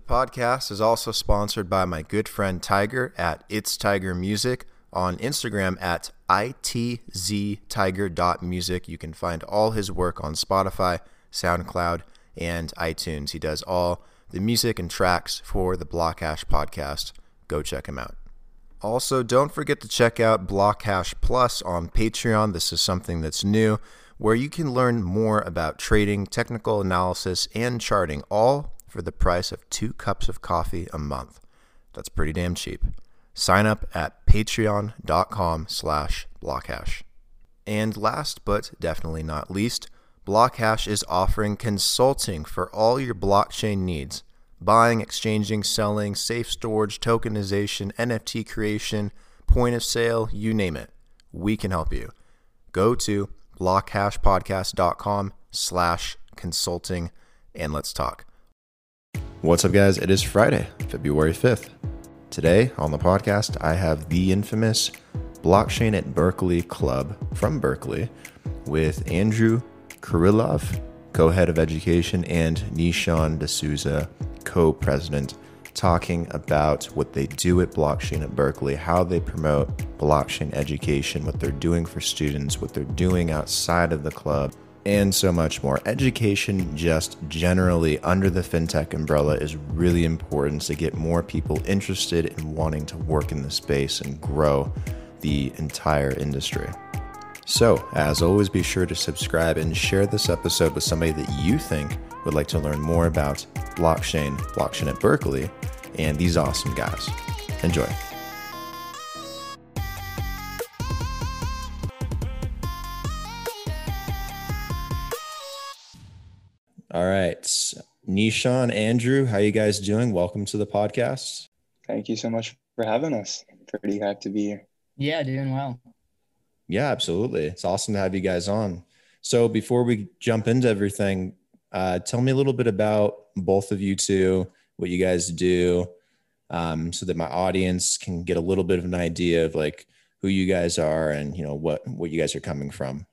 The podcast is also sponsored by my good friend Tiger at It's Tiger Music on Instagram at itztiger.music. You can find all his work on Spotify, SoundCloud, and iTunes. He does all the music and tracks for the Blockhash podcast. Go check him out. Also, don't forget to check out Blockhash Plus on Patreon. This is something that's new where you can learn more about trading, technical analysis, and charting, all for the price of two cups of coffee a month. That's pretty damn cheap. Sign up at patreon.com slash blockhash. And last but definitely not least, Blockhash is offering consulting for all your blockchain needs buying, exchanging, selling, safe storage, tokenization, NFT creation, point of sale, you name it. We can help you. Go to blockhashpodcast.com slash consulting and let's talk. What's up, guys? It is Friday, February 5th. Today on the podcast, I have the infamous Blockchain at Berkeley Club from Berkeley with Andrew Kirillov, co head of education, and Nishan D'Souza, co president, talking about what they do at Blockchain at Berkeley, how they promote blockchain education, what they're doing for students, what they're doing outside of the club, and so much more. Education, just generally under the fintech umbrella, is really important to get more people interested in wanting to work in the space and grow the entire industry. So, as always, be sure to subscribe and share this episode with somebody that you think would like to learn more about blockchain, blockchain at Berkeley, and these awesome guys. Enjoy. All right. Nishan, Andrew, how you guys doing? Welcome to the podcast. Thank you so much for having us. Pretty happy to be here. Yeah, doing well. Yeah, absolutely. It's awesome to have you guys on. So before we jump into everything, uh, tell me a little bit about both of you two, what you guys do, um, so that my audience can get a little bit of an idea of like who you guys are and you know what what you guys are coming from.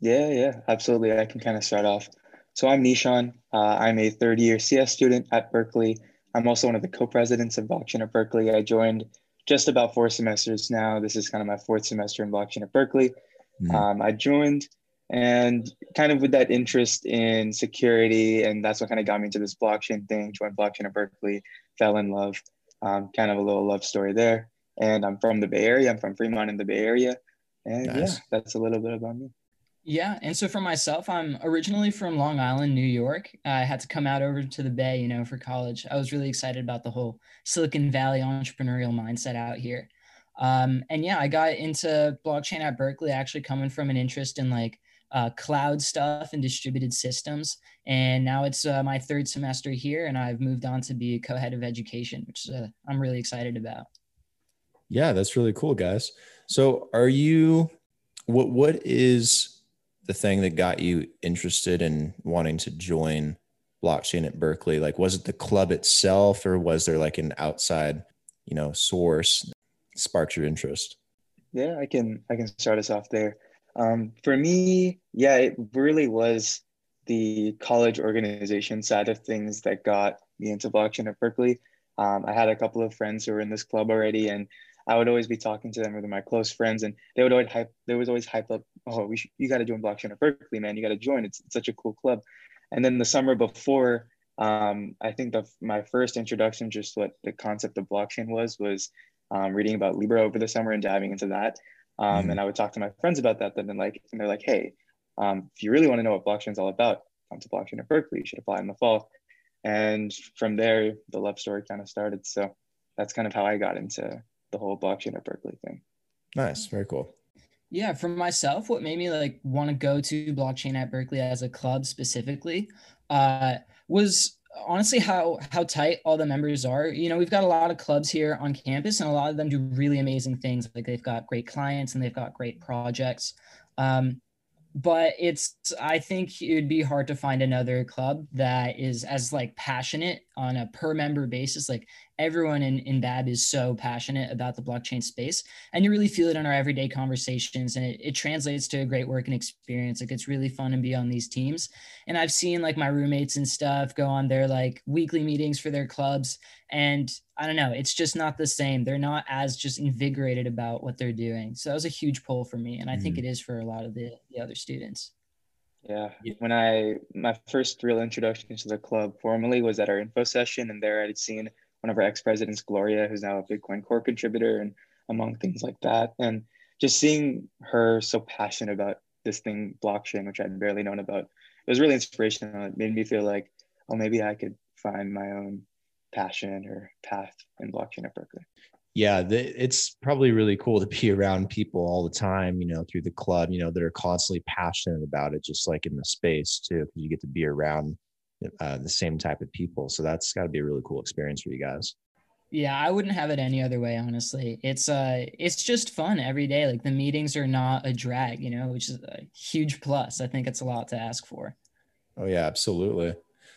Yeah, yeah, absolutely. I can kind of start off. So I'm Nishan. Uh, I'm a third year CS student at Berkeley. I'm also one of the co-presidents of Blockchain at Berkeley. I joined just about four semesters now. This is kind of my fourth semester in blockchain at Berkeley. Mm-hmm. Um, I joined and kind of with that interest in security, and that's what kind of got me into this blockchain thing. Joined blockchain at Berkeley, fell in love. Um, kind of a little love story there. And I'm from the Bay Area. I'm from Fremont in the Bay Area, and nice. yeah, that's a little bit about me. Yeah. And so for myself, I'm originally from Long Island, New York. I had to come out over to the Bay, you know, for college. I was really excited about the whole Silicon Valley entrepreneurial mindset out here. Um, and yeah, I got into blockchain at Berkeley, actually coming from an interest in like uh, cloud stuff and distributed systems. And now it's uh, my third semester here, and I've moved on to be co head of education, which uh, I'm really excited about. Yeah, that's really cool, guys. So, are you, what, what is, the thing that got you interested in wanting to join blockchain at Berkeley? Like, was it the club itself, or was there like an outside, you know, source sparked your interest? Yeah, I can I can start us off there. Um, for me, yeah, it really was the college organization side of things that got me into blockchain at Berkeley. Um, I had a couple of friends who were in this club already, and I would always be talking to them with my close friends, and they would always hype. They was always hype up. Oh, we should, you got to join blockchain at Berkeley, man. You got to join. It's, it's, such a cool club. And then the summer before, um, I think the my first introduction, just what the concept of blockchain was, was um, reading about Libra over the summer and diving into that. Um, mm-hmm. And I would talk to my friends about that. Then and like, and they're like, hey, um, if you really want to know what blockchain is all about, come to blockchain at Berkeley. You should apply in the fall. And from there, the love story kind of started. So that's kind of how I got into the whole blockchain at Berkeley thing. Nice, very cool. Yeah, for myself, what made me like want to go to blockchain at Berkeley as a club specifically uh, was honestly how how tight all the members are. You know, we've got a lot of clubs here on campus, and a lot of them do really amazing things. Like they've got great clients and they've got great projects. Um, but it's i think it would be hard to find another club that is as like passionate on a per member basis. Like everyone in, in BAB is so passionate about the blockchain space. And you really feel it in our everyday conversations. And it, it translates to a great working experience. Like it's really fun to be on these teams. And I've seen like my roommates and stuff go on their like weekly meetings for their clubs. And I don't know, it's just not the same. They're not as just invigorated about what they're doing. So that was a huge pull for me. And I mm think it is for a lot of the, the other students. Yeah. When I my first real introduction to the club formally was at our info session, and there I'd seen one of our ex-presidents, Gloria, who's now a Bitcoin core contributor, and among things like that. And just seeing her so passionate about this thing, blockchain, which I'd barely known about, it was really inspirational. It made me feel like, oh, maybe I could find my own passion or path in blockchain at Berkeley. Yeah, the, it's probably really cool to be around people all the time, you know, through the club, you know, that are constantly passionate about it, just like in the space too, because you get to be around uh, the same type of people. So that's got to be a really cool experience for you guys. Yeah, I wouldn't have it any other way, honestly. It's uh it's just fun every day. Like the meetings are not a drag, you know, which is a huge plus. I think it's a lot to ask for. Oh yeah, absolutely.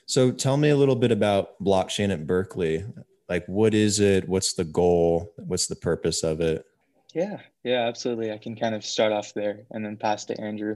So tell me a little bit about blockchain at Berkeley. Like what is it? What's the goal? What's the purpose of it? Yeah, yeah, absolutely. I can kind of start off there and then pass to Andrew.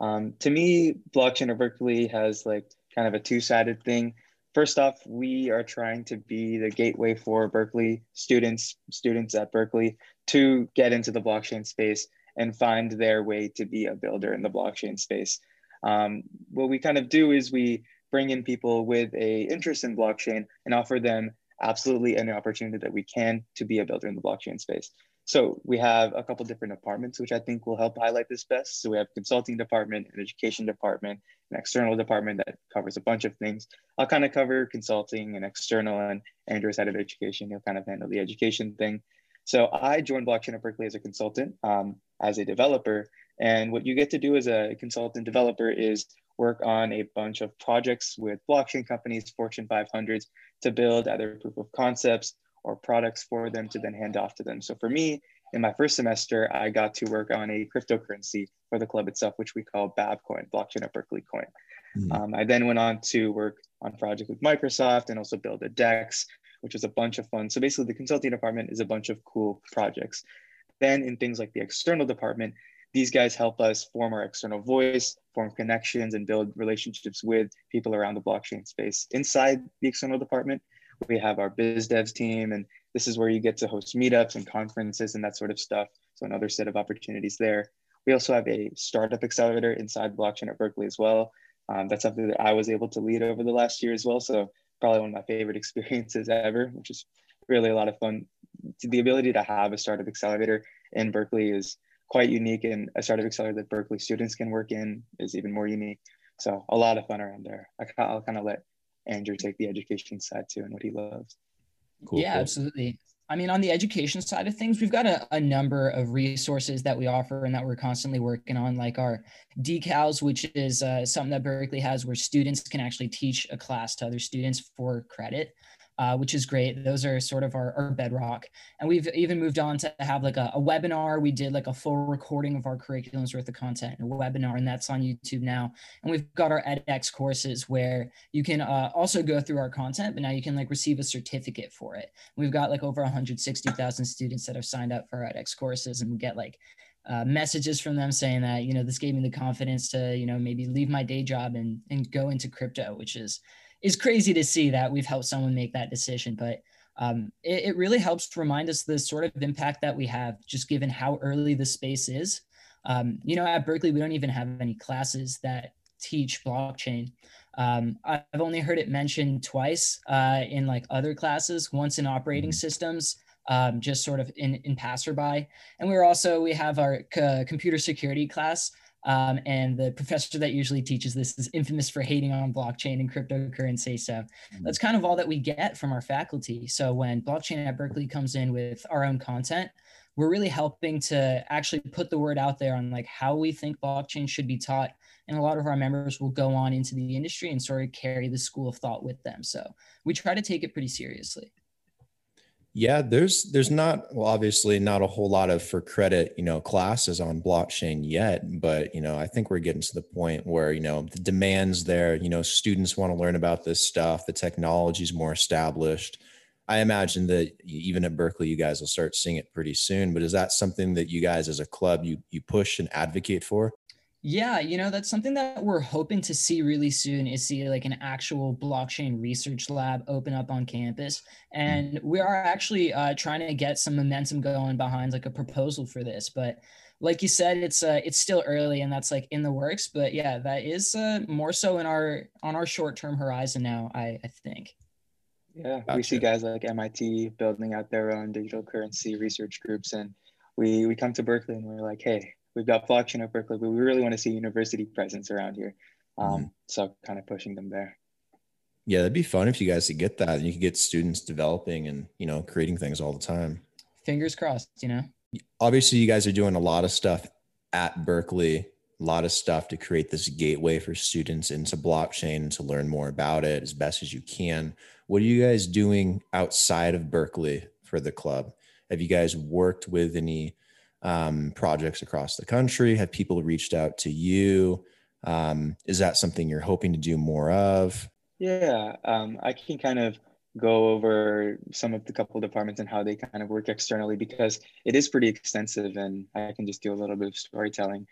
Um, to me, blockchain at Berkeley has like kind of a two-sided thing. First off, we are trying to be the gateway for Berkeley students, students at Berkeley to get into the blockchain space and find their way to be a builder in the blockchain space. Um, what we kind of do is we bring in people with a interest in blockchain and offer them absolutely any opportunity that we can to be a builder in the blockchain space. So we have a couple different departments, which I think will help highlight this best. So we have consulting department, an education department, an external department that covers a bunch of things. I'll kind of cover consulting and external and Andrew's side of education. He'll kind of handle the education thing. So I joined Blockchain at Berkeley as a consultant, um, as a developer. And what you get to do as a consultant developer is work on a bunch of projects with blockchain companies, Fortune 500s, to build either proof of concepts or products for them to then hand off to them. So for me, in my first semester, I got to work on a cryptocurrency for the club itself, which we call Babcoin, Blockchain at Berkeley Coin. Mm-hmm. Um, I then went on to work on project with Microsoft and also build a DEX, which was a bunch of fun. So basically, the consulting department is a bunch of cool projects. Then in things like the external department, these guys help us form our external voice, form connections, and build relationships with people around the blockchain space. Inside the external department, we have our biz devs team, and this is where you get to host meetups and conferences and that sort of stuff. So another set of opportunities there. We also have a startup accelerator inside blockchain at Berkeley as well. Um, that's something that I was able to lead over the last year as well. So probably one of my favorite experiences ever, which is really a lot of fun. The ability to have a startup accelerator in Berkeley is quite unique and a startup accelerator that Berkeley students can work in is even more unique. So a lot of fun around there. I, will kind of let Andrew take the education side too and what he loves. Cool, yeah, cool. absolutely. I mean, on the education side of things, we've got a, a, number of resources that we offer and that we're constantly working on, like our decals, which is uh, something that Berkeley has where students can actually teach a class to other students for credit uh, which is great. Those are sort of our, our bedrock. And we've even moved on to have like a, a, webinar. We did like a full recording of our curriculum's worth of content, in a webinar, and that's on YouTube now. And we've got our edX courses where you can uh, also go through our content, but now you can like receive a certificate for it. We've got like over 160,000 students that have signed up for our edX courses and we get like uh, messages from them saying that you know this gave me the confidence to you know maybe leave my day job and and go into crypto which is is crazy to see that we've helped someone make that decision. But um, it, it, really helps remind us the sort of impact that we have, just given how early the space is. Um, you know, at Berkeley, we don't even have any classes that teach blockchain. Um, I've only heard it mentioned twice uh, in like other classes, once in operating mm-hmm. systems, um, just sort of in, in passerby. And we're also, we have our c- computer security class, um, and the professor that usually teaches this is infamous for hating on blockchain and cryptocurrency. So mm-hmm. that's kind of all that we get from our faculty. So when blockchain at Berkeley comes in with our own content, we're really helping to actually put the word out there on like how we think blockchain should be taught. And a lot of our members will go on into the industry and sort of carry the school of thought with them. So we try to take it pretty seriously. Yeah, there's there's not well, obviously not a whole lot of for credit, you know, classes on blockchain yet, but you know, I think we're getting to the point where, you know, the demands there, you know, students want to learn about this stuff, the technology is more established. I imagine that even at Berkeley you guys will start seeing it pretty soon, but is that something that you guys as a club you you push and advocate for? Yeah, you know, that's something that we're hoping to see really soon is see like an actual blockchain research lab open up on campus. Hmm. And we are actually uh, trying to get some momentum going behind like a proposal for this. But like you said, it's uh, it's still early and that's like in the works. But yeah, that is uh, more so in our on our short term horizon now, I, I think. Yeah, gotcha. we see guys like MIT building out their own digital currency research groups. And we, we come to Berkeley and we're like, hey, we've got blockchain at Berkeley, but we really want to see university presence around here. Um, mm-hmm. So kind of pushing them there. Yeah, that'd be fun if you guys could get that. And you could get students developing and you know creating things all the time. Fingers crossed. You know. Obviously, you guys are doing a lot of stuff at Berkeley. A lot of stuff to create this gateway for students into blockchain to learn more about it as best as you can. What are you guys doing outside of Berkeley for the club? Have you guys worked with any um, projects across the country? Have people reached out to you? Um, is that something you're hoping to do more of? Yeah, um, I can kind of go over some of the couple departments and how they kind of work externally because it is pretty extensive and I can just do a little bit of storytelling.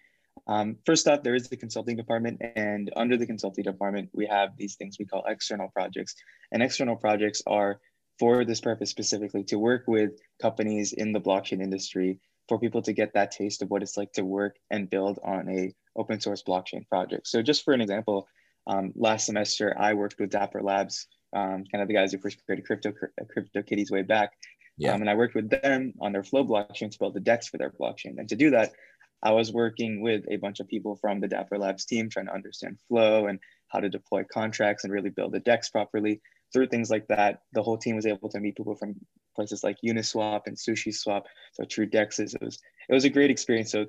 Um, first off, there is the consulting department, and under the consulting department, we have these things we call external projects. And external projects are for this purpose specifically to work with companies in the blockchain industry for people to get that taste of what it's like to work and build on a open source blockchain project. So just for an example, um, last semester I worked with Dapper Labs, um, kind of the guys who first created Crypto Crypto Kitties way back. Yeah. Um, and I worked with them on their Flow blockchain to build the DEX for their blockchain. And to do that, I was working with a bunch of people from the Dapper Labs team trying to understand Flow and how to deploy contracts and really build the DEX properly. Through things like that, the whole team was able to meet people from places like Uniswap and Sushi Swap, so true dexes. It was it was a great experience. So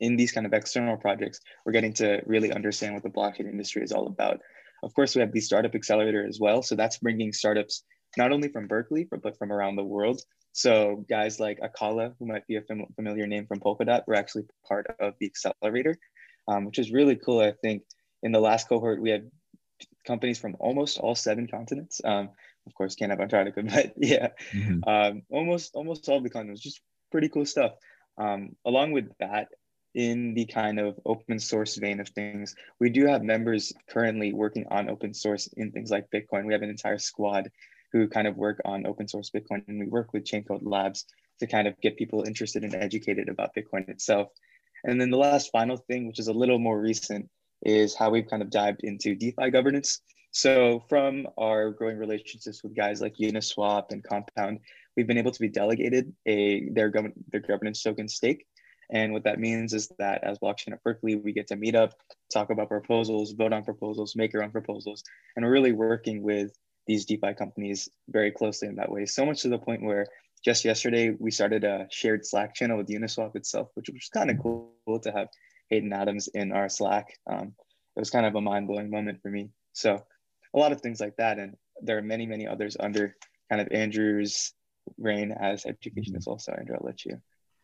in these kind of external projects, we're getting to really understand what the blockchain industry is all about. Of course, we have the startup accelerator as well. So that's bringing startups not only from Berkeley, but, but from around the world. So guys like Acala, who might be a fam- familiar name from Polkadot, were actually part of the accelerator, um, which is really cool. I think in the last cohort, we had companies from almost all seven continents. Um, of course, can't have Antarctica, but yeah, mm-hmm. um, almost almost all the continents. Just pretty cool stuff. Um, along with that, in the kind of open source vein of things, we do have members currently working on open source in things like Bitcoin. We have an entire squad who kind of work on open source Bitcoin, and we work with Chaincode Labs to kind of get people interested and educated about Bitcoin itself. And then the last final thing, which is a little more recent, is how we've kind of dived into DeFi governance. So from our growing relationships with guys like Uniswap and Compound, we've been able to be delegated a their, their governance token stake. And what that means is that as blockchain at Berkeley, we get to meet up, talk about proposals, vote on proposals, make our own proposals, and we're really working with these DeFi companies very closely in that way. So much to the point where just yesterday we started a shared Slack channel with Uniswap itself, which was kind of cool to have Hayden Adams in our Slack. Um, it was kind of a mind blowing moment for me. So a lot of things like that. And there are many, many others under kind of Andrew's reign as education as well. So Andrew, I'll let you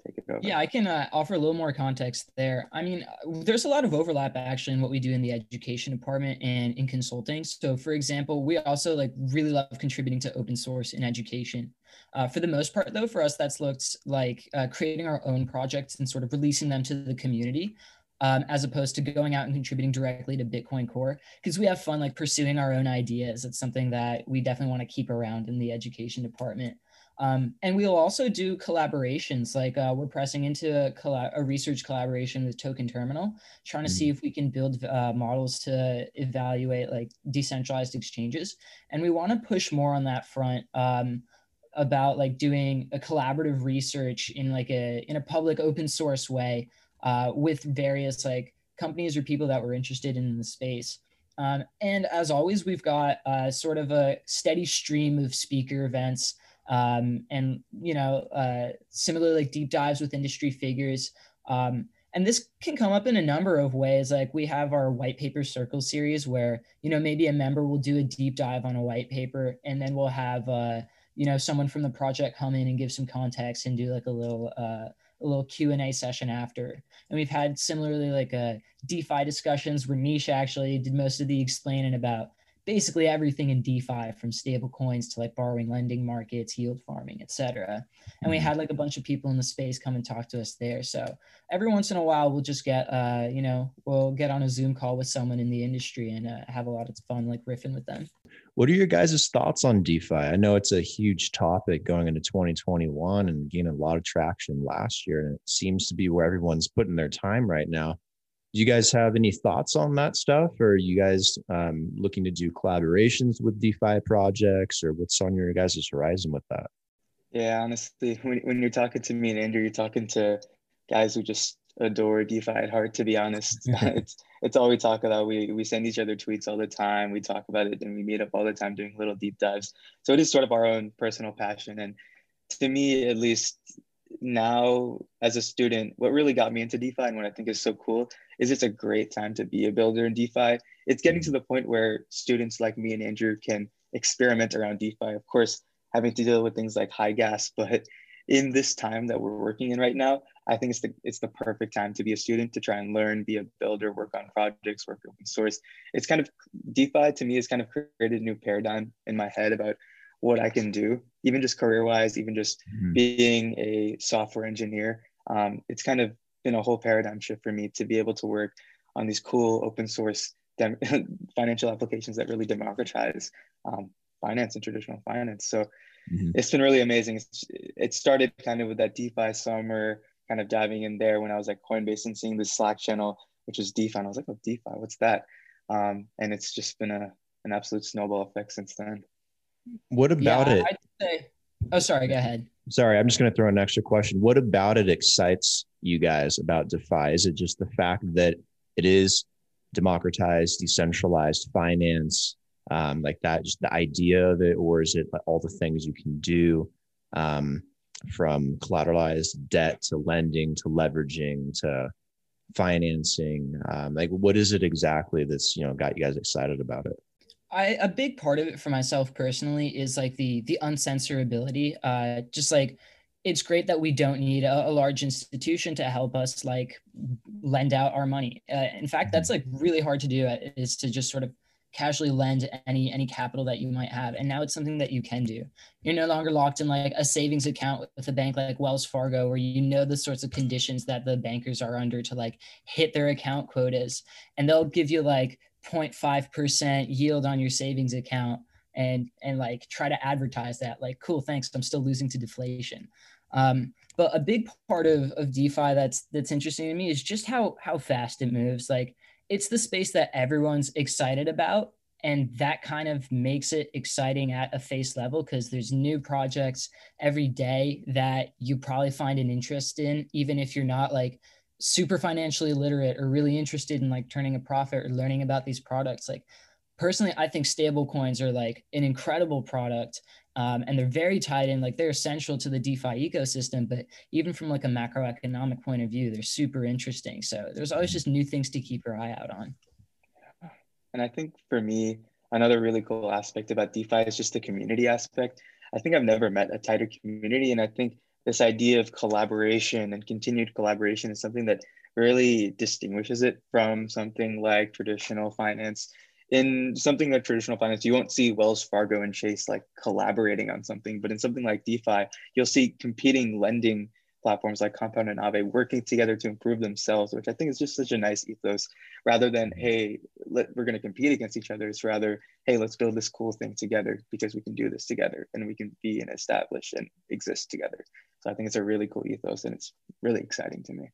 take it over. Yeah, I can uh, offer a little more context there. I mean, there's a lot of overlap actually in what we do in the education department and in consulting. So, for example, we also like really love contributing to open source in education. Uh, for the most part, though, for us, that's looked like uh, creating our own projects and sort of releasing them to the community um, as opposed to going out and contributing directly to Bitcoin Core because we have fun like pursuing our own ideas. It's something that we definitely want to keep around in the education department. Um, and we'll also do collaborations. Like uh, we're pressing into a, collab- a, research collaboration with Token Terminal, trying to mm-hmm. see if we can build uh, models to evaluate like decentralized exchanges. And we want to push more on that front um, about like doing a collaborative research in like a in a public open source way uh, with various like companies or people that were interested in the space. Um, and as always, we've got uh, sort of a steady stream of speaker events um, and, you know, uh, similar like deep dives with industry figures. Um, and this can come up in a number of ways. Like we have our white paper circle series where, you know, maybe a member will do a deep dive on a white paper and then we'll have, uh, you know someone from the project come in and give some context and do like a little uh, a little q&a session after and we've had similarly like a uh, defi discussions where Nish actually did most of the explaining about basically everything in DeFi from stable coins to like borrowing lending markets, yield farming, etc. And we mm-hmm. had like a bunch of people in the space come and talk to us there. So every once in a while we'll just get uh, you know, we'll get on a Zoom call with someone in the industry and uh, have a lot of fun like riffing with them. What are your guys' thoughts on DeFi? I know it's a huge topic going into 2021 and gaining a lot of traction last year. And it seems to be where everyone's putting their time right now do you guys have any thoughts on that stuff or are you guys um, looking to do collaborations with defi projects or what's on your guys' horizon with that yeah honestly when, when you're talking to me and andrew you're talking to guys who just adore defi at heart to be honest. It's it's all we talk about. We we send each other tweets all the time. We talk about it and we meet up all the time doing little deep dives. So it is sort of our own personal passion. And to me at least now as a student, what really got me into DeFi and what I think is so cool is it's a great time to be a builder in DeFi. It's getting to the point where students like me and Andrew can experiment around DeFi. Of course, having to deal with things like high gas, but in this time that we're working in right now, I think it's the it's the perfect time to be a student to try and learn, be a builder, work on projects, work open source. It's kind of DeFi to me has kind of created a new paradigm in my head about what I can do, even just career wise, even just mm-hmm. being a software engineer. Um, it's kind of been a whole paradigm shift for me to be able to work on these cool open source dem- financial applications that really democratize um, finance and traditional finance. So mm-hmm. it's been really amazing. It's, it started kind of with that DeFi summer, kind of diving in there when I was at Coinbase and seeing the Slack channel, which was DeFi. And I was like, oh, DeFi, what's that? Um, and it's just been a, an absolute snowball effect since then. What about yeah, it? Say, oh, sorry. Go ahead. Sorry, I'm just going to throw an extra question. What about it excites you guys about DeFi? Is it just the fact that it is democratized, decentralized finance, um, like that, just the idea of it, or is it like all the things you can do um, from collateralized debt to lending to leveraging to financing? Um, like, what is it exactly that's you know got you guys excited about it? I a big part of it for myself personally is like the the uncensorability. Uh, just like it's great that we don't need a, a, large institution to help us like lend out our money. Uh, in fact, that's like really hard to do. Uh, is to just sort of casually lend any any capital that you might have. And now it's something that you can do. You're no longer locked in like a savings account with a bank like wells fargo where you know the sorts of conditions that the bankers are under to like hit their account quotas. And they'll give you like 0.5% yield on your savings account and and like try to advertise that like cool thanks i'm still losing to deflation. Um, but a big part of, of defi that's that's interesting to me is just how how fast it moves. Like it's the space that everyone's excited about and that kind of makes it exciting at a face level because there's new projects every day that you probably find an interest in even if you're not like super financially literate or really interested in like turning a profit or learning about these products. Like personally i think stable coins are like an incredible product um, and they're very tied in like they're essential to the defi ecosystem but even from like a macroeconomic point of view they're super interesting. So there's always just new things to keep your eye out on. And i think for me another really cool aspect about defi is just the community aspect. I think i've never met a tighter community and i think this idea of collaboration and continued collaboration is something that really distinguishes it from something like traditional finance. In something like traditional finance, you won't see Wells Fargo and Chase like collaborating on something, but in something like DeFi, you'll see competing lending platforms like Compound and Aave working together to improve themselves, which I think is just such a nice ethos. Rather than mm-hmm. hey, let, we're going to compete against each other, it's rather hey, let's build this cool thing together because we can do this together and we can be and establish and exist together. So I think it's a really cool ethos and it's really exciting to me.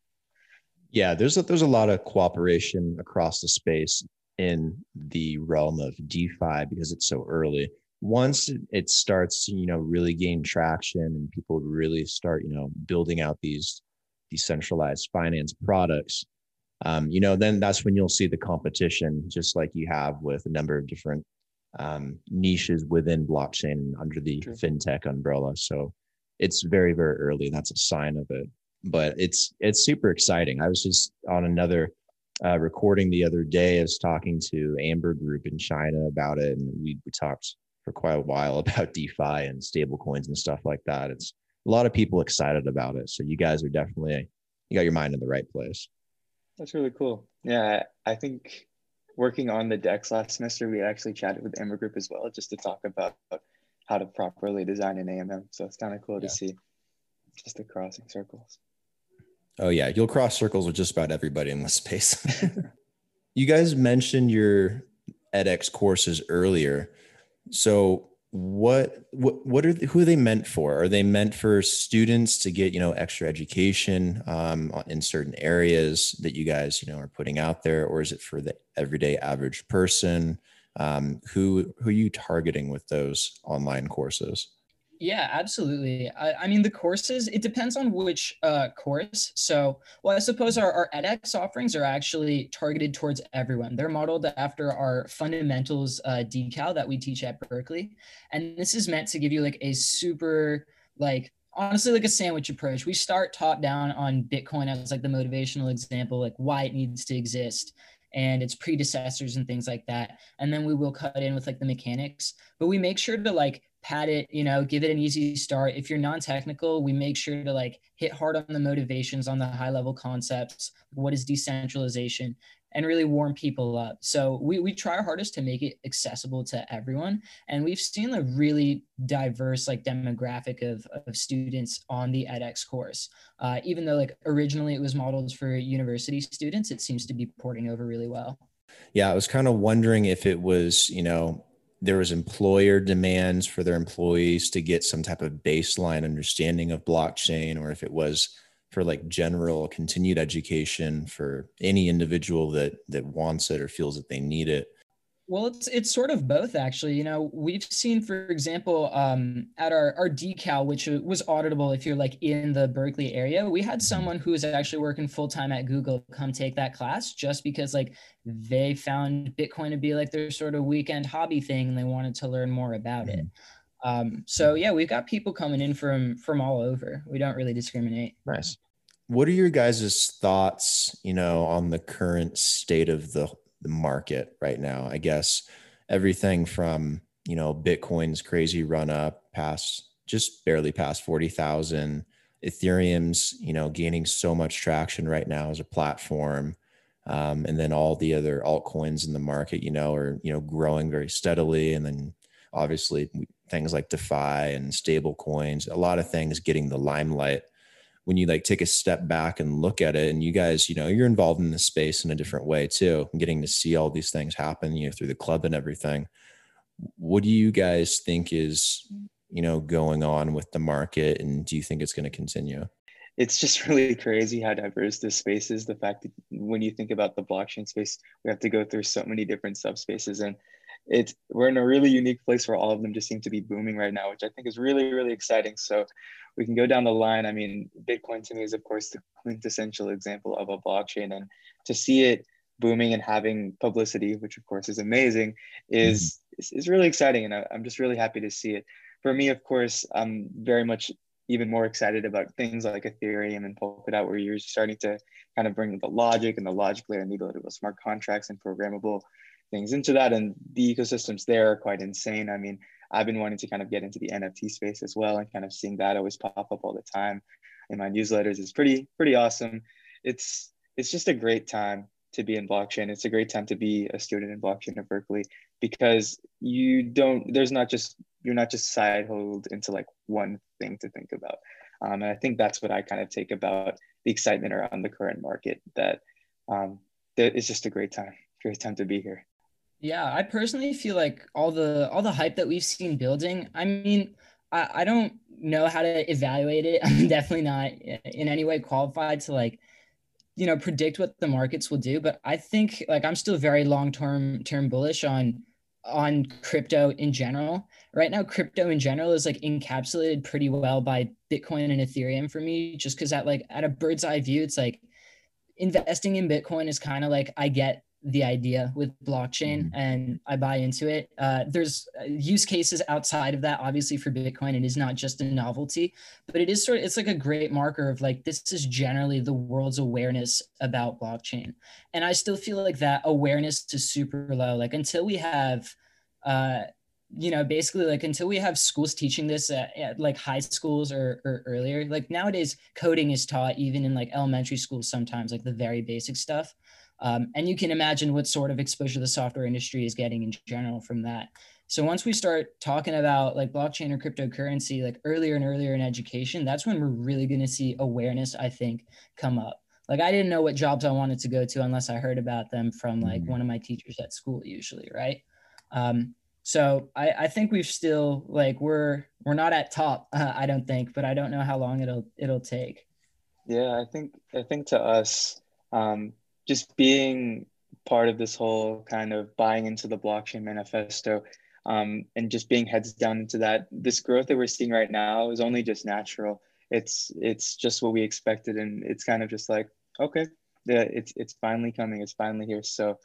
Yeah, there's a, there's a lot of cooperation across the space in the realm of DeFi because it's so early. Once it starts to, you know really gain traction and people really start you know building out these decentralized finance products um, you know then that's when you'll see the competition just like you have with a number of different um, niches within blockchain under the True. fintech umbrella. So it's very very early. And that's a sign of it. But it's it's super exciting. I was just on another uh, recording the other day i was talking to amber group in china about it and we, we talked for quite a while about DeFi and stablecoins and stuff like that. It's a lot of people excited about it. So you guys are definitely you got your mind in the right place. That's really cool. Yeah, I think working on the DEX last semester, we actually chatted with Amber Group as well, just to talk about how to properly design an AMM. So it's kind of cool yeah. to see just the crossing circles. Oh yeah, you'll cross circles with just about everybody in this space. you guys mentioned your edX courses earlier. So what what what are who are they meant for? Are they meant for students to get you know extra education um, in certain areas that you guys you know are putting out there, or is it for the everyday average person? Um, who who are you targeting with those online courses? Yeah, absolutely. I, I, mean, the courses, it depends on which uh, course. So, well, I suppose our, our edX offerings are actually targeted towards everyone. They're modeled after our fundamentals uh, decal that we teach at Berkeley. And this is meant to give you like a super, like, honestly, like a sandwich approach. We start top down on Bitcoin as like the motivational example, like why it needs to exist and its predecessors and things like that. And then we will cut in with like the mechanics, but we make sure to like pad it, you know, give it an easy start. If you're non-technical, we make sure to like hit hard on the motivations on the high level concepts. What is decentralization? And really warm people up. So we, we try our hardest to make it accessible to everyone. And we've seen a really diverse like demographic of, of students on the edX course. Uh, even though like originally it was modeled for university students, it seems to be porting over really well. Yeah, I was kind of wondering if it was, you know, there was employer demands for their employees to get some type of baseline understanding of blockchain or if it was for like general continued education for any individual that that wants it or feels that they need it well, it's it's sort of both actually. You know, we've seen, for example, um, at our our decal, which was auditable if you're like in the Berkeley area, we had mm-hmm. someone who was actually working full time at Google come take that class just because like they found Bitcoin to be like their sort of weekend hobby thing and they wanted to learn more about it. Mm-hmm. Um, so yeah, we've got people coming in from from all over. We don't really discriminate. Nice. What are your guys' thoughts, you know, on the current state of the the market right now. I guess everything from, you know, Bitcoin's crazy run up past just barely past 40,000. Ethereum's, you know, gaining so much traction right now as a platform. Um, and then all the other altcoins in the market, you know, are, you know, growing very steadily. And then obviously things like DeFi and stable coins, a lot of things getting the limelight when you like take a step back and look at it and you guys you know you're involved in the space in a different way too and getting to see all these things happen you know through the club and everything. What do you guys think is you know going on with the market and do you think it's going to continue? It's just really crazy how diverse this space is the fact that when you think about the blockchain space we have to go through so many different subspaces and it's we're in a really unique place where all of them just seem to be booming right now which i think is really really exciting. So we can go down the line. I mean, Bitcoin to me is, of course, the quintessential example of a blockchain. And to see it booming and having publicity, which of course is amazing, is, mm-hmm. is, really exciting. And I, I'm just really happy to see it. For me, of course, I'm very much even more excited about things like Ethereum and Polkadot, where you're starting to kind of bring the logic and the logic layer and the ability of smart contracts and programmable things into that. And the ecosystems there are quite insane. I mean, I've been wanting to kind of get into the NFT space as well and kind of seeing that always pop up all the time in my newsletters is pretty pretty awesome. It's it's just a great time to be in blockchain. It's a great time to be a student in blockchain at Berkeley because you don't there's not just you're not just side hold into like one thing to think about. Um, and I think that's what I kind of take about the excitement around the current market that um, that it's just a great time, great time to be here. Yeah, I personally feel like all the all the hype that we've seen building. I mean, I, I don't know how to evaluate it. I'm definitely not in any way qualified to like, you know, predict what the markets will do. But I think like I'm still very long term term bullish on on crypto in general. Right now, crypto in general is like encapsulated pretty well by Bitcoin and Ethereum for me, just because at like at a bird's eye view, it's like investing in Bitcoin is kind of like I get the idea with blockchain mm-hmm. and I buy into it. Uh, there's uh, use cases outside of that, obviously, for Bitcoin. It is not just a novelty, but it is sort of, it's like a great marker of like, this is generally the world's awareness about blockchain. And I still feel like that awareness is super low. Like until we have, uh, you know, basically like until we have schools teaching this at, at like high schools or, or earlier, like nowadays coding is taught even in like elementary schools sometimes, like the very basic stuff. Um, and you can imagine what sort of exposure the software industry is getting in general from that. So once we start talking about like blockchain or cryptocurrency, like earlier and earlier in education, that's when we're really going to see awareness, I think, come up. Like I didn't know what jobs I wanted to go to unless I heard about them from like mm-hmm. one of my teachers at school, usually, right? Um, so I, I think we've still like we're we're not at top, uh, I don't think, but I don't know how long it'll it'll take. Yeah, I think I think to us, um, just being part of this whole kind of buying into the blockchain manifesto um, and just being heads down into that this growth that we're seeing right now is only just natural. It's it's just what we expected and it's kind of just like okay yeah it's it's finally coming it's finally here. So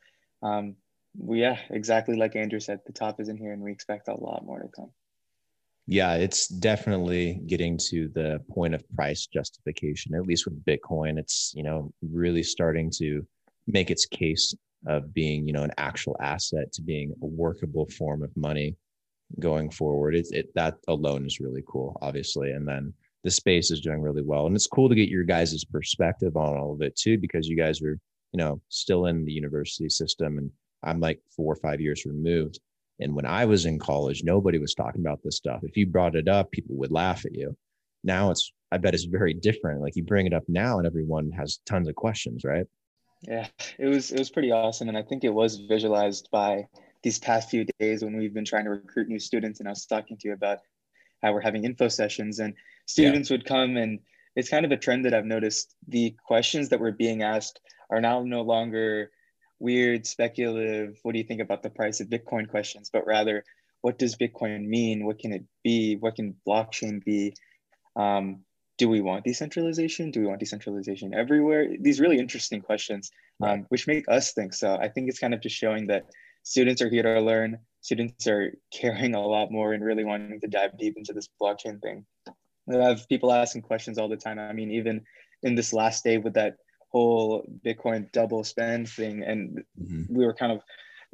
um we, yeah exactly like andrew said the top isn't here and we expect a lot more to come yeah it's definitely getting to the point of price justification at least with bitcoin. It's you know really starting to make its case of being you know an actual asset to being a workable form of money going forward. It's it that alone is really cool obviously and then the space is doing really well. And it's cool to get your guys' perspective on all of it too because you guys are you know still in the university system and i'm like four or five years removed and when i was in college nobody was talking about this stuff if you brought it up people would laugh at you now it's i bet it's very different like you bring it up now and everyone has tons of questions right yeah, it was it was pretty awesome, and I think it was visualized by these past few days when we've been trying to recruit new students. And I was talking to you about how we're having info sessions, and students yeah. would come, and it's kind of a trend that I've noticed. The questions that were being asked are now no longer weird, speculative. What do you think about the price of Bitcoin questions, but rather, what does Bitcoin mean? What can it be? What can blockchain be? Um, do we want decentralization? Do we want decentralization everywhere? These really interesting questions, um, which make us think. So I think it's kind of just showing that students are here to learn. Students are caring a lot more and really wanting to dive deep into this blockchain thing. I have people asking questions all the time. I mean, even in this last day with that whole Bitcoin double spend thing, and mm-hmm. we were kind of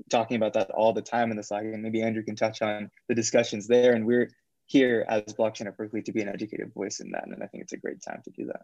talking about that all the time in the Slack. And maybe Andrew can touch on the discussions there. And we're here as blockchain at Berkeley to be an educated voice in that. And I think it's a great time to do that.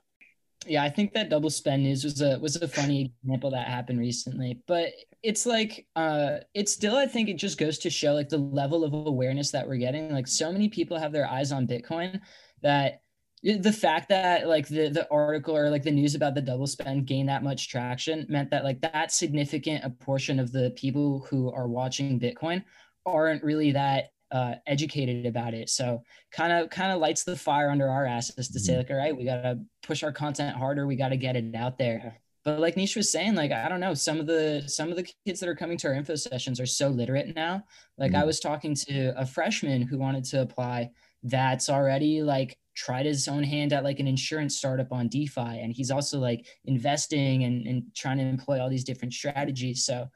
Yeah, I think that double spend news was a was a funny example that happened recently. But it's like uh it's still I think it just goes to show like the level of awareness that we're getting. Like so many people have their eyes on Bitcoin that the fact that like the the article or like the news about the double spend gained that much traction meant that like that significant a portion of the people who are watching Bitcoin aren't really that uh, educated about it. So kind of kind of lights the fire under our asses to say mm-hmm. like, all right, we gotta push our content harder. We gotta get it out there. But like Nish was saying, like I don't know, some of the some of the kids that are coming to our info sessions are so literate now. Like mm-hmm. I was talking to a freshman who wanted to apply that's already like tried his own hand at like an insurance startup on DeFi. And he's also like investing and, and trying to employ all these different strategies. So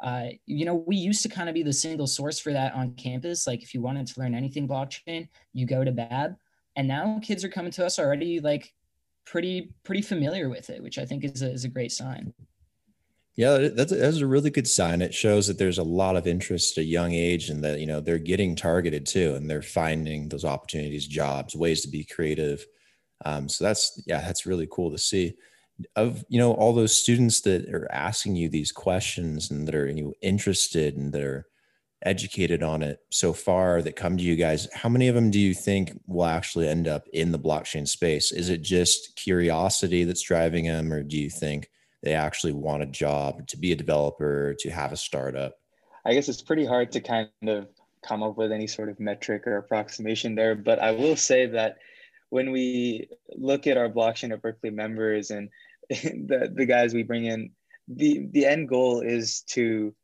uh, you know, we used to kind of be the single source for that on campus. Like if you wanted to learn anything blockchain, you go to BAB. And now kids are coming to us already like pretty pretty familiar with it, which I think is a, is a great sign. Yeah, that's that's a really good sign. It shows that there's a lot of interest at a young age, and that you know they're getting targeted too, and they're finding those opportunities, jobs, ways to be creative. Um, so that's yeah, that's really cool to see of you know all those students that are asking you these questions and that are you know, interested and that are educated on it so far that come to you guys how many of them do you think will actually end up in the blockchain space is it just curiosity that's driving them or do you think they actually want a job to be a developer to have a startup i guess it's pretty hard to kind of come up with any sort of metric or approximation there but i will say that when we look at our blockchain at Berkeley members and the, the guys we bring in, the, the end goal is to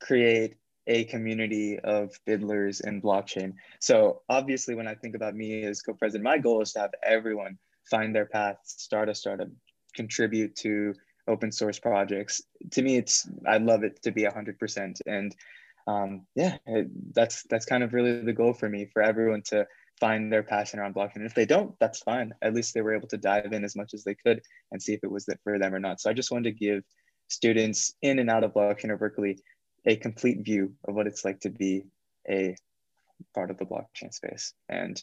create a community of fiddlers in blockchain. So obviously, when I think about me as co-president, my goal is to have everyone find their path, start a startup, contribute to open source projects. To me, it's I'd love it to be hundred percent, and um, yeah, it, that's that's kind of really the goal for me for everyone to find their passion around blockchain. And if they don't, that's fine. At least they were able to dive in as much as they could and see if it was for them or not. So I just wanted to give students in and out of blockchain or Berkeley a complete view of what it's like to be a part of the blockchain space. And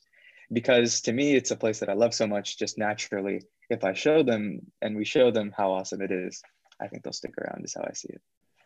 because to me, it's a place that I love so much, just naturally, if I show them and we show them how awesome it is, I think they'll stick around, is how I see it.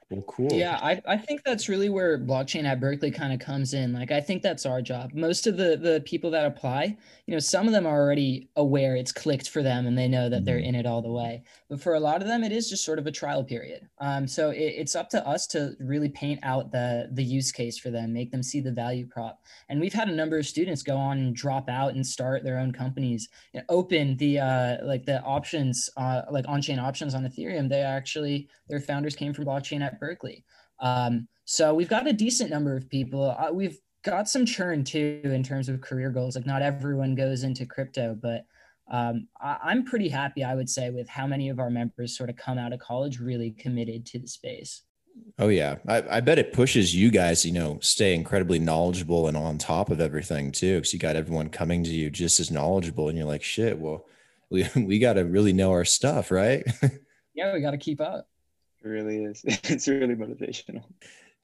Well, cool. Yeah, I, I think that's really where blockchain at Berkeley kind of comes in. Like, I think that's our job. Most of the the people that apply, you know, some of them are already aware it's clicked for them and they know that they're mm-hmm. in it all the way. But for a lot of them, it is just sort of a trial period. Um, so it, it's up to us to really paint out the the use case for them, make them see the value prop. And we've had a number of students go on and drop out and start their own companies, and Opyn the uh, like the options, uh, like on chain options on Ethereum. They actually their founders came from blockchain at Berkeley. Um, so we've got a decent number of people. Uh, we've got some churn too in terms of career goals. Like not everyone goes into crypto, but um, I, am pretty happy, I would say, with how many of our members sort of come out of college really committed to the space. Oh yeah, I, I bet it pushes you guys, you know, stay incredibly knowledgeable and on top of everything too, because you got everyone coming to you just as knowledgeable, and you're like, shit, well, we we got to really know our stuff, right? yeah, we got to keep up. It really is. It's really motivational.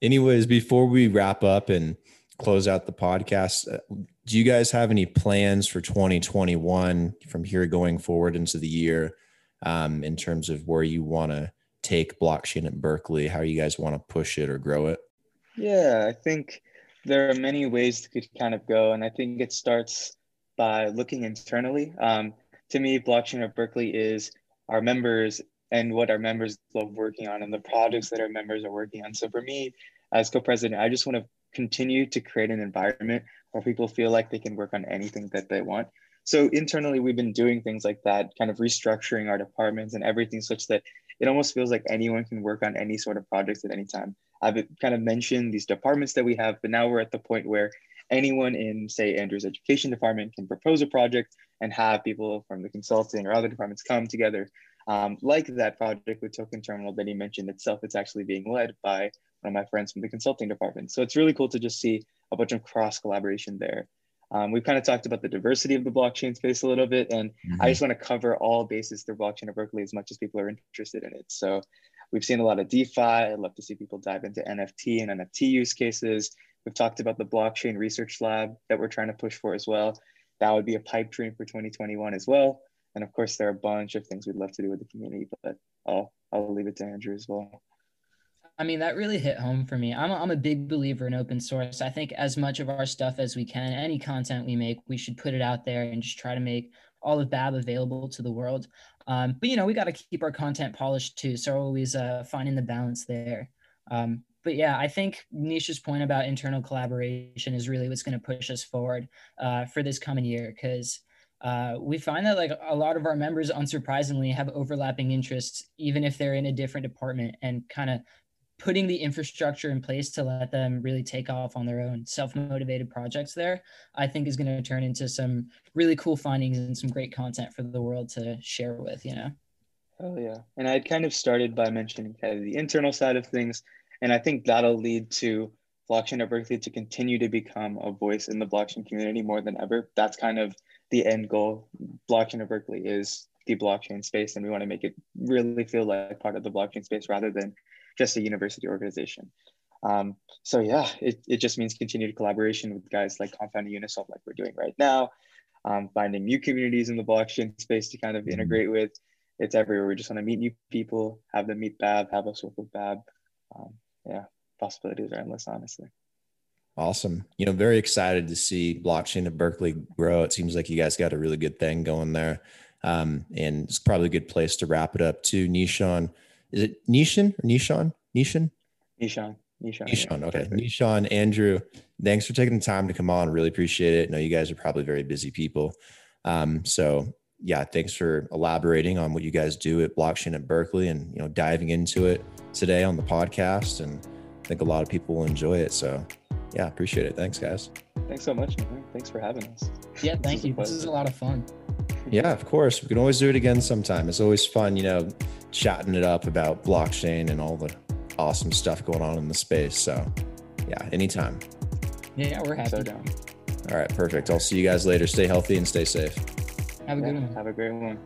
Anyways, before we wrap up and close out the podcast, uh, do you guys have any plans for 2021 from here going forward into the year um, in terms of where you want to take blockchain at Berkeley? How you guys want to push it or grow it? Yeah, I think there are many ways to kind of go. And I think it starts by looking internally. Um, to me, blockchain at Berkeley is our members and what our members love working on and the projects that our members are working on. So for me, as co-president, I just want to continue to create an environment where people feel like they can work on anything that they want. So internally, we've been doing things like that, kind of restructuring our departments and everything such that it almost feels like anyone can work on any sort of projects at any time. I've kind of mentioned these departments that we have, but now we're at the point where anyone in, say, Andrew's education department can propose a project and have people from the consulting or other departments come together um, like that project with Token Terminal that he mentioned itself, it's actually being led by one of my friends from the consulting department. So it's really cool to just see a bunch of cross collaboration there. Um, we've kind of talked about the diversity of the blockchain space a little bit, and mm-hmm. I just want to cover all bases through blockchain at Berkeley as much as people are interested in it. So we've seen a lot of DeFi. I'd love to see people dive into NFT and NFT use cases. We've talked about the blockchain research lab that we're trying to push for as well. That would be a pipe dream for 2021 as well. And of course, there are a bunch of things we'd love to do with the community, but I'll I'll leave it to Andrew as well. I mean, that really hit home for me. I'm a, I'm a big believer in open source. I think as much of our stuff as we can, any content we make, we should put it out there and just try to make all of BAB available to the world. Um, but you know, we got to keep our content polished too. So always uh, finding the balance there. Um, but yeah, I think Nisha's point about internal collaboration is really what's going to push us forward uh, for this coming year because uh, we find that like a lot of our members unsurprisingly have overlapping interests even if they're in a different department and kind of putting the infrastructure in place to let them really take off on their own self-motivated projects there i think is going to turn into some really cool findings and some great content for the world to share with you know? Oh yeah. And i kind of started by mentioning kind of the internal side of things and i think that'll lead to blockchain at berkeley to continue to become a voice in the blockchain community more than ever. That's kind of the end goal. Blockchain at Berkeley is the blockchain space, and we want to make it really feel like part of the blockchain space rather than just a university organization. Um, so yeah, it, it just means continued collaboration with guys like Compound and Uniswap, like we're doing right now. Um, finding new communities in the blockchain space to kind of mm-hmm. integrate with. It's everywhere. We just want to meet new people, have them meet Bab, have us work with Bab. Um, yeah, possibilities are endless, honestly. Awesome. You know, very excited to see blockchain at Berkeley grow. It seems like you guys got a really good thing going there. Um, and it's probably a good place to wrap it up too. Nishan, is it Nishan or Nishan? Nishan? Nishan. Nishan. Nishan. Okay. Nishan, Andrew, thanks for taking the time to come on. Really appreciate it. I know you guys are probably very busy people. Um, so yeah, thanks for elaborating on what you guys do at blockchain at Berkeley and, you know, diving into it today on the podcast. And I think a lot of people will enjoy it. So yeah, appreciate it. Thanks, guys. Thanks so much. Man. Thanks for having us. Yeah, thank this you. This is a lot of fun. Yeah, of course. We can always do it again sometime. It's always fun, you know, chatting it up about blockchain and all the awesome stuff going on in the space. So, yeah, anytime. Yeah, we're happy. So down. All right, perfect. I'll see you guys later. Stay healthy and stay safe. Have a good one. Have a great one.